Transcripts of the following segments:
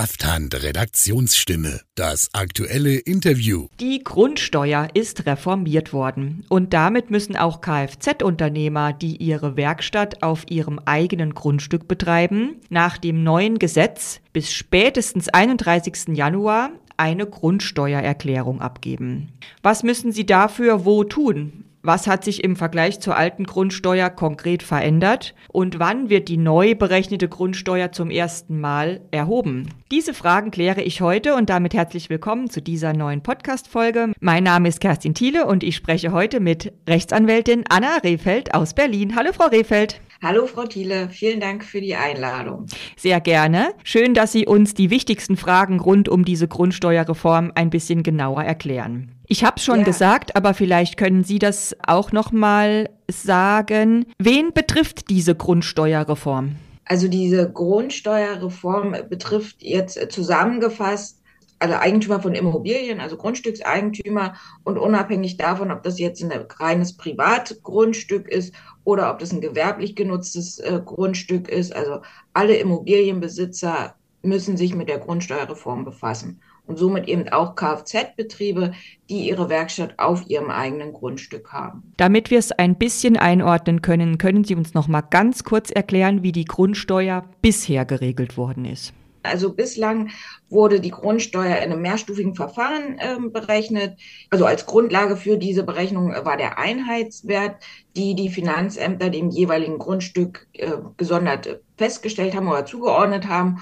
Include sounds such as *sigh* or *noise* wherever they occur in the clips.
Krafthand Redaktionsstimme. Das aktuelle Interview. Die Grundsteuer ist reformiert worden und damit müssen auch Kfz-Unternehmer, die ihre Werkstatt auf ihrem eigenen Grundstück betreiben, nach dem neuen Gesetz bis spätestens 31. Januar eine Grundsteuererklärung abgeben. Was müssen Sie dafür wo tun? Was hat sich im Vergleich zur alten Grundsteuer konkret verändert? Und wann wird die neu berechnete Grundsteuer zum ersten Mal erhoben? Diese Fragen kläre ich heute und damit herzlich willkommen zu dieser neuen Podcast-Folge. Mein Name ist Kerstin Thiele und ich spreche heute mit Rechtsanwältin Anna Rehfeld aus Berlin. Hallo, Frau Rehfeld. Hallo Frau Thiele, vielen Dank für die Einladung. Sehr gerne. Schön, dass Sie uns die wichtigsten Fragen rund um diese Grundsteuerreform ein bisschen genauer erklären. Ich habe schon ja. gesagt, aber vielleicht können Sie das auch noch mal sagen. Wen betrifft diese Grundsteuerreform? Also diese Grundsteuerreform betrifft jetzt zusammengefasst alle Eigentümer von Immobilien, also Grundstückseigentümer und unabhängig davon, ob das jetzt ein reines Privatgrundstück ist oder ob das ein gewerblich genutztes äh, Grundstück ist. Also alle Immobilienbesitzer müssen sich mit der Grundsteuerreform befassen und somit eben auch Kfz-Betriebe, die ihre Werkstatt auf ihrem eigenen Grundstück haben. Damit wir es ein bisschen einordnen können, können Sie uns noch mal ganz kurz erklären, wie die Grundsteuer bisher geregelt worden ist. Also bislang wurde die Grundsteuer in einem mehrstufigen Verfahren äh, berechnet. Also als Grundlage für diese Berechnung war der Einheitswert, die die Finanzämter dem jeweiligen Grundstück äh, gesondert festgestellt haben oder zugeordnet haben.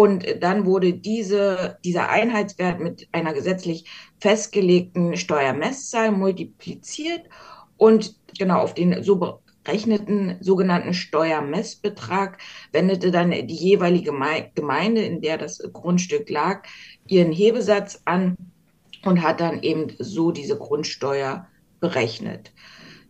Und dann wurde diese, dieser Einheitswert mit einer gesetzlich festgelegten Steuermesszahl multipliziert und genau auf den so berechneten sogenannten Steuermessbetrag wendete dann die jeweilige Gemeinde, in der das Grundstück lag, ihren Hebesatz an und hat dann eben so diese Grundsteuer berechnet.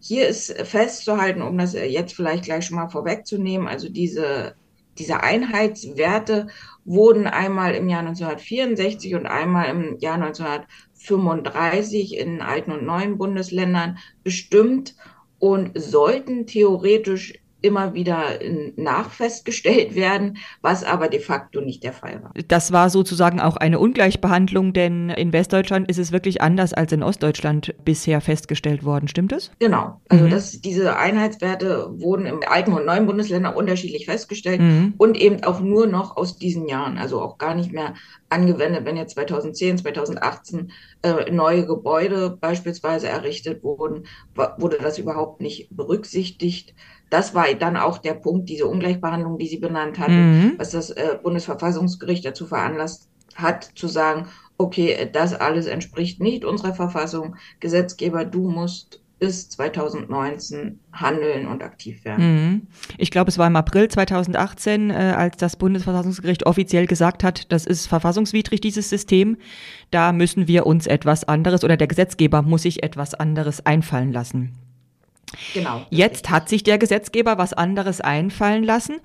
Hier ist festzuhalten, um das jetzt vielleicht gleich schon mal vorwegzunehmen, also diese, diese Einheitswerte wurden einmal im Jahr 1964 und einmal im Jahr 1935 in alten und neuen Bundesländern bestimmt und sollten theoretisch immer wieder nachfestgestellt werden, was aber de facto nicht der Fall war. Das war sozusagen auch eine Ungleichbehandlung, denn in Westdeutschland ist es wirklich anders als in Ostdeutschland bisher festgestellt worden, stimmt es? Genau. Also mhm. das, diese Einheitswerte wurden im alten und neuen Bundesländern unterschiedlich festgestellt mhm. und eben auch nur noch aus diesen Jahren, also auch gar nicht mehr angewendet, wenn jetzt 2010, 2018 äh, neue Gebäude beispielsweise errichtet wurden, wurde das überhaupt nicht berücksichtigt. Das war dann auch der Punkt, diese Ungleichbehandlung, die Sie benannt hatten, mhm. was das äh, Bundesverfassungsgericht dazu veranlasst hat, zu sagen, okay, das alles entspricht nicht unserer Verfassung. Gesetzgeber, du musst bis 2019 handeln und aktiv werden. Mhm. Ich glaube, es war im April 2018, äh, als das Bundesverfassungsgericht offiziell gesagt hat, das ist verfassungswidrig, dieses System. Da müssen wir uns etwas anderes oder der Gesetzgeber muss sich etwas anderes einfallen lassen. Genau. Jetzt hat sich der Gesetzgeber was anderes einfallen lassen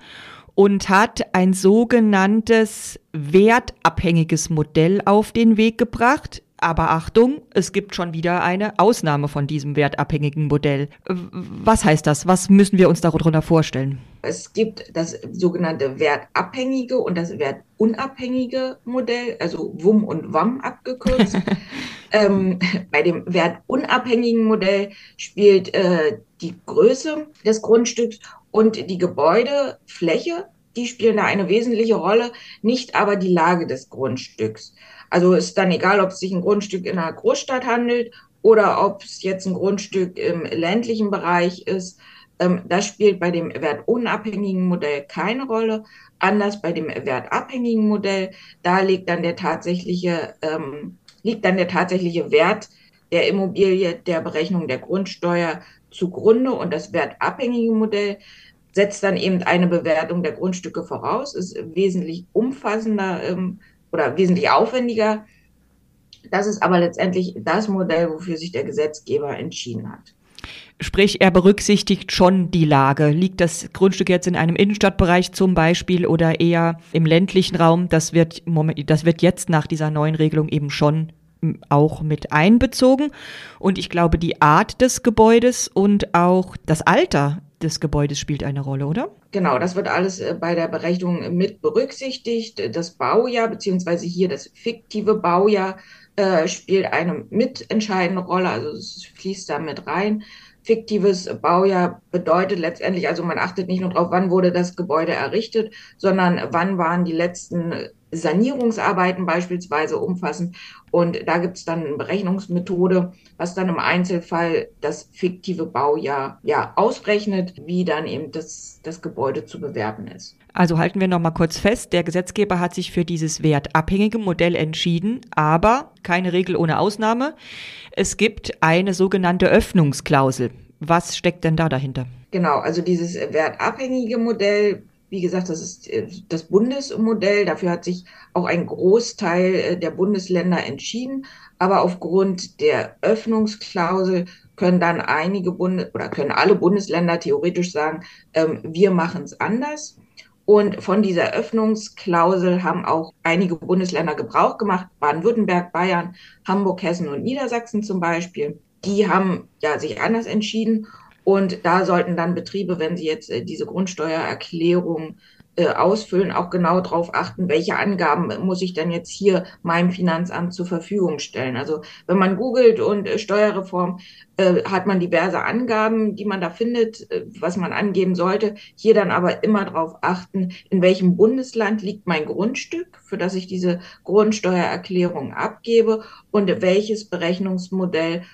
und hat ein sogenanntes wertabhängiges Modell auf den Weg gebracht. Aber Achtung, es gibt schon wieder eine Ausnahme von diesem wertabhängigen Modell. Was heißt das? Was müssen wir uns darunter vorstellen? Es gibt das sogenannte wertabhängige und das wertunabhängige Modell, also WUM und WAM abgekürzt. *laughs* ähm, bei dem wertunabhängigen Modell spielt äh, die Größe des Grundstücks und die Gebäudefläche, die spielen da eine wesentliche Rolle, nicht aber die Lage des Grundstücks. Also ist dann egal, ob es sich ein Grundstück in einer Großstadt handelt oder ob es jetzt ein Grundstück im ländlichen Bereich ist. Ähm, das spielt bei dem wertunabhängigen Modell keine Rolle. Anders bei dem wertabhängigen Modell, da liegt dann der tatsächliche, ähm, liegt dann der tatsächliche Wert der Immobilie der Berechnung der Grundsteuer zugrunde und das wertabhängige Modell setzt dann eben eine Bewertung der Grundstücke voraus, ist wesentlich umfassender ähm, oder wesentlich aufwendiger. Das ist aber letztendlich das Modell, wofür sich der Gesetzgeber entschieden hat. Sprich, er berücksichtigt schon die Lage. Liegt das Grundstück jetzt in einem Innenstadtbereich zum Beispiel oder eher im ländlichen Raum? Das wird, das wird jetzt nach dieser neuen Regelung eben schon auch mit einbezogen. Und ich glaube, die Art des Gebäudes und auch das Alter des Gebäudes spielt eine Rolle, oder? Genau, das wird alles äh, bei der Berechnung mit berücksichtigt. Das Baujahr, beziehungsweise hier das fiktive Baujahr, äh, spielt eine mitentscheidende Rolle, also es fließt da mit rein. Fiktives Baujahr bedeutet letztendlich, also man achtet nicht nur darauf, wann wurde das Gebäude errichtet, sondern wann waren die letzten Sanierungsarbeiten beispielsweise umfassen. Und da gibt es dann eine Berechnungsmethode, was dann im Einzelfall das fiktive Baujahr ja ausrechnet, wie dann eben das, das Gebäude zu bewerten ist. Also halten wir nochmal kurz fest, der Gesetzgeber hat sich für dieses wertabhängige Modell entschieden, aber keine Regel ohne Ausnahme. Es gibt eine sogenannte Öffnungsklausel. Was steckt denn da dahinter? Genau, also dieses wertabhängige Modell wie gesagt, das ist äh, das Bundesmodell. Dafür hat sich auch ein Großteil äh, der Bundesländer entschieden. Aber aufgrund der Öffnungsklausel können dann einige Bundes oder können alle Bundesländer theoretisch sagen, ähm, wir machen es anders. Und von dieser Öffnungsklausel haben auch einige Bundesländer Gebrauch gemacht. Baden-Württemberg, Bayern, Hamburg, Hessen und Niedersachsen zum Beispiel. Die haben ja sich anders entschieden und da sollten dann Betriebe, wenn sie jetzt äh, diese Grundsteuererklärung äh, ausfüllen, auch genau darauf achten, welche Angaben muss ich denn jetzt hier meinem Finanzamt zur Verfügung stellen. Also wenn man googelt und äh, Steuerreform, äh, hat man diverse Angaben, die man da findet, äh, was man angeben sollte. Hier dann aber immer darauf achten, in welchem Bundesland liegt mein Grundstück, für das ich diese Grundsteuererklärung abgebe und welches Berechnungsmodell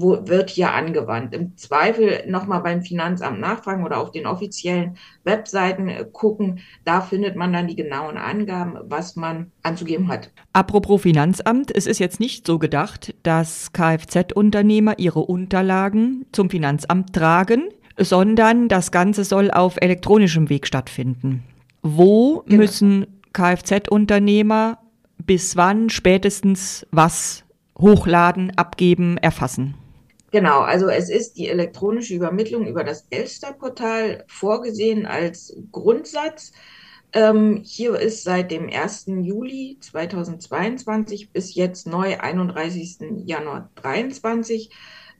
wo wird hier angewandt. Im Zweifel nochmal beim Finanzamt nachfragen oder auf den offiziellen Webseiten äh, gucken. Da findet man dann die genauen Angaben, was man anzugeben hat. Apropos Finanzamt, es ist jetzt nicht so gedacht, dass Kfz-Unternehmer ihre Unterlagen zum Finanzamt tragen, sondern das Ganze soll auf elektronischem Weg stattfinden. Wo genau. müssen Kfz-Unternehmer bis wann spätestens was hochladen, abgeben, erfassen? Genau, also es ist die elektronische Übermittlung über das Elster-Portal vorgesehen als Grundsatz. Ähm, hier ist seit dem 1. Juli 2022 bis jetzt neu 31. Januar 2023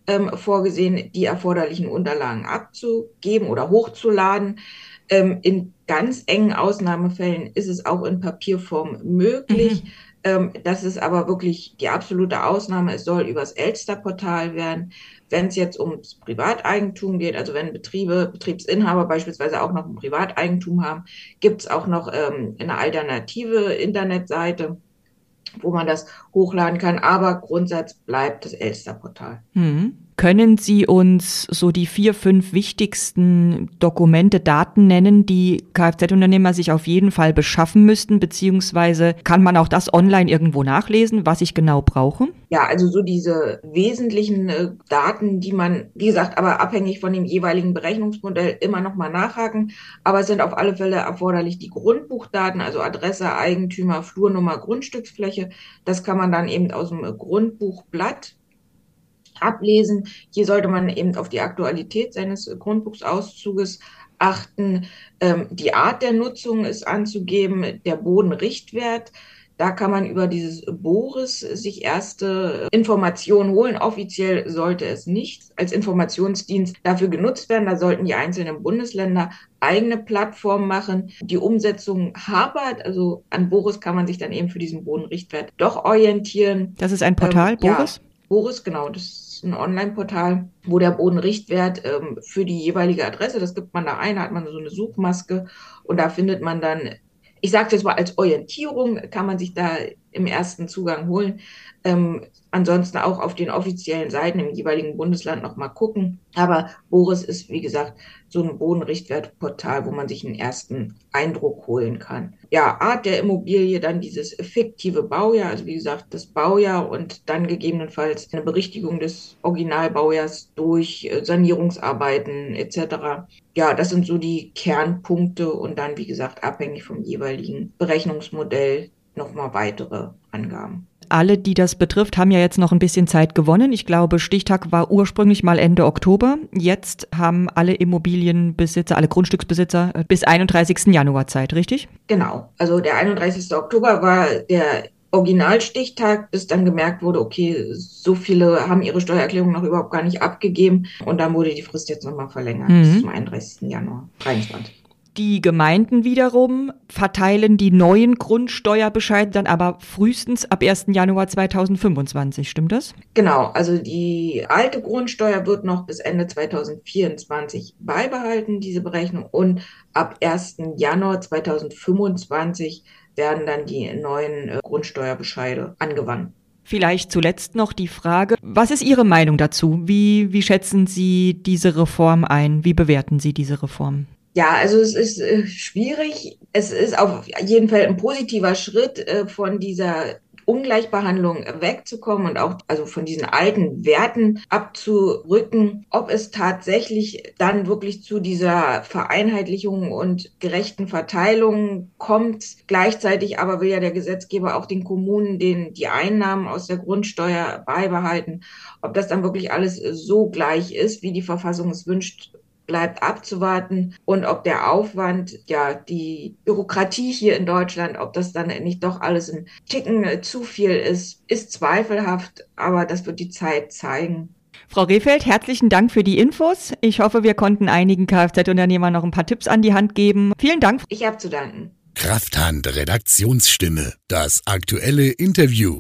ähm, vorgesehen, die erforderlichen Unterlagen abzugeben oder hochzuladen. Ähm, in ganz engen Ausnahmefällen ist es auch in Papierform möglich. Mhm. Ähm, das ist aber wirklich die absolute Ausnahme. Es soll übers Elster-Portal werden. Wenn es jetzt ums Privateigentum geht, also wenn Betriebe, Betriebsinhaber beispielsweise auch noch ein Privateigentum haben, gibt es auch noch ähm, eine alternative Internetseite, wo man das hochladen kann. Aber Grundsatz bleibt das Elster-Portal. Mhm. Können Sie uns so die vier, fünf wichtigsten Dokumente, Daten nennen, die Kfz-Unternehmer sich auf jeden Fall beschaffen müssten, beziehungsweise kann man auch das online irgendwo nachlesen, was ich genau brauche? Ja, also so diese wesentlichen äh, Daten, die man, wie gesagt, aber abhängig von dem jeweiligen Berechnungsmodell immer nochmal nachhaken. Aber es sind auf alle Fälle erforderlich die Grundbuchdaten, also Adresse, Eigentümer, Flurnummer, Grundstücksfläche. Das kann man dann eben aus dem Grundbuchblatt ablesen. Hier sollte man eben auf die Aktualität seines Grundbuchsauszuges achten. Ähm, die Art der Nutzung ist anzugeben, der Bodenrichtwert. Da kann man über dieses Boris sich erste Informationen holen. Offiziell sollte es nicht als Informationsdienst dafür genutzt werden. Da sollten die einzelnen Bundesländer eigene Plattformen machen. Die Umsetzung hapert. Also an Boris kann man sich dann eben für diesen Bodenrichtwert doch orientieren. Das ist ein Portal, ähm, Boris? Ja, Boris, genau. Das ein Online-Portal, wo der Bodenrichtwert ähm, für die jeweilige Adresse, das gibt man da ein, da hat man so eine Suchmaske und da findet man dann, ich sage das mal als Orientierung, kann man sich da im ersten Zugang holen. Ähm, ansonsten auch auf den offiziellen Seiten im jeweiligen Bundesland nochmal gucken. Aber Boris ist, wie gesagt, so ein Bodenrichtwertportal, wo man sich einen ersten Eindruck holen kann. Ja, Art der Immobilie, dann dieses fiktive Baujahr, also wie gesagt, das Baujahr und dann gegebenenfalls eine Berichtigung des Originalbaujahrs durch äh, Sanierungsarbeiten etc. Ja, das sind so die Kernpunkte und dann, wie gesagt, abhängig vom jeweiligen Berechnungsmodell nochmal weitere Angaben. Alle, die das betrifft, haben ja jetzt noch ein bisschen Zeit gewonnen. Ich glaube, Stichtag war ursprünglich mal Ende Oktober. Jetzt haben alle Immobilienbesitzer, alle Grundstücksbesitzer äh, bis 31. Januar Zeit, richtig? Genau. Also der 31. Oktober war der Originalstichtag, bis dann gemerkt wurde, okay, so viele haben ihre Steuererklärung noch überhaupt gar nicht abgegeben. Und dann wurde die Frist jetzt nochmal verlängert mhm. bis zum 31. Januar 2023. Die Gemeinden wiederum verteilen die neuen Grundsteuerbescheide dann aber frühestens ab 1. Januar 2025, stimmt das? Genau, also die alte Grundsteuer wird noch bis Ende 2024 beibehalten, diese Berechnung, und ab 1. Januar 2025 werden dann die neuen äh, Grundsteuerbescheide angewandt. Vielleicht zuletzt noch die Frage, was ist Ihre Meinung dazu? Wie, wie schätzen Sie diese Reform ein? Wie bewerten Sie diese Reform? Ja, also es ist äh, schwierig. Es ist auf jeden Fall ein positiver Schritt äh, von dieser Ungleichbehandlung wegzukommen und auch also von diesen alten Werten abzurücken, ob es tatsächlich dann wirklich zu dieser Vereinheitlichung und gerechten Verteilung kommt. Gleichzeitig aber will ja der Gesetzgeber auch den Kommunen den, die Einnahmen aus der Grundsteuer beibehalten. Ob das dann wirklich alles so gleich ist, wie die Verfassung es wünscht, bleibt abzuwarten und ob der Aufwand, ja, die Bürokratie hier in Deutschland, ob das dann nicht doch alles ein Ticken zu viel ist, ist zweifelhaft, aber das wird die Zeit zeigen. Frau Rehfeld, herzlichen Dank für die Infos. Ich hoffe, wir konnten einigen Kfz-Unternehmern noch ein paar Tipps an die Hand geben. Vielen Dank. Ich habe zu danken. Krafthand Redaktionsstimme. Das aktuelle Interview.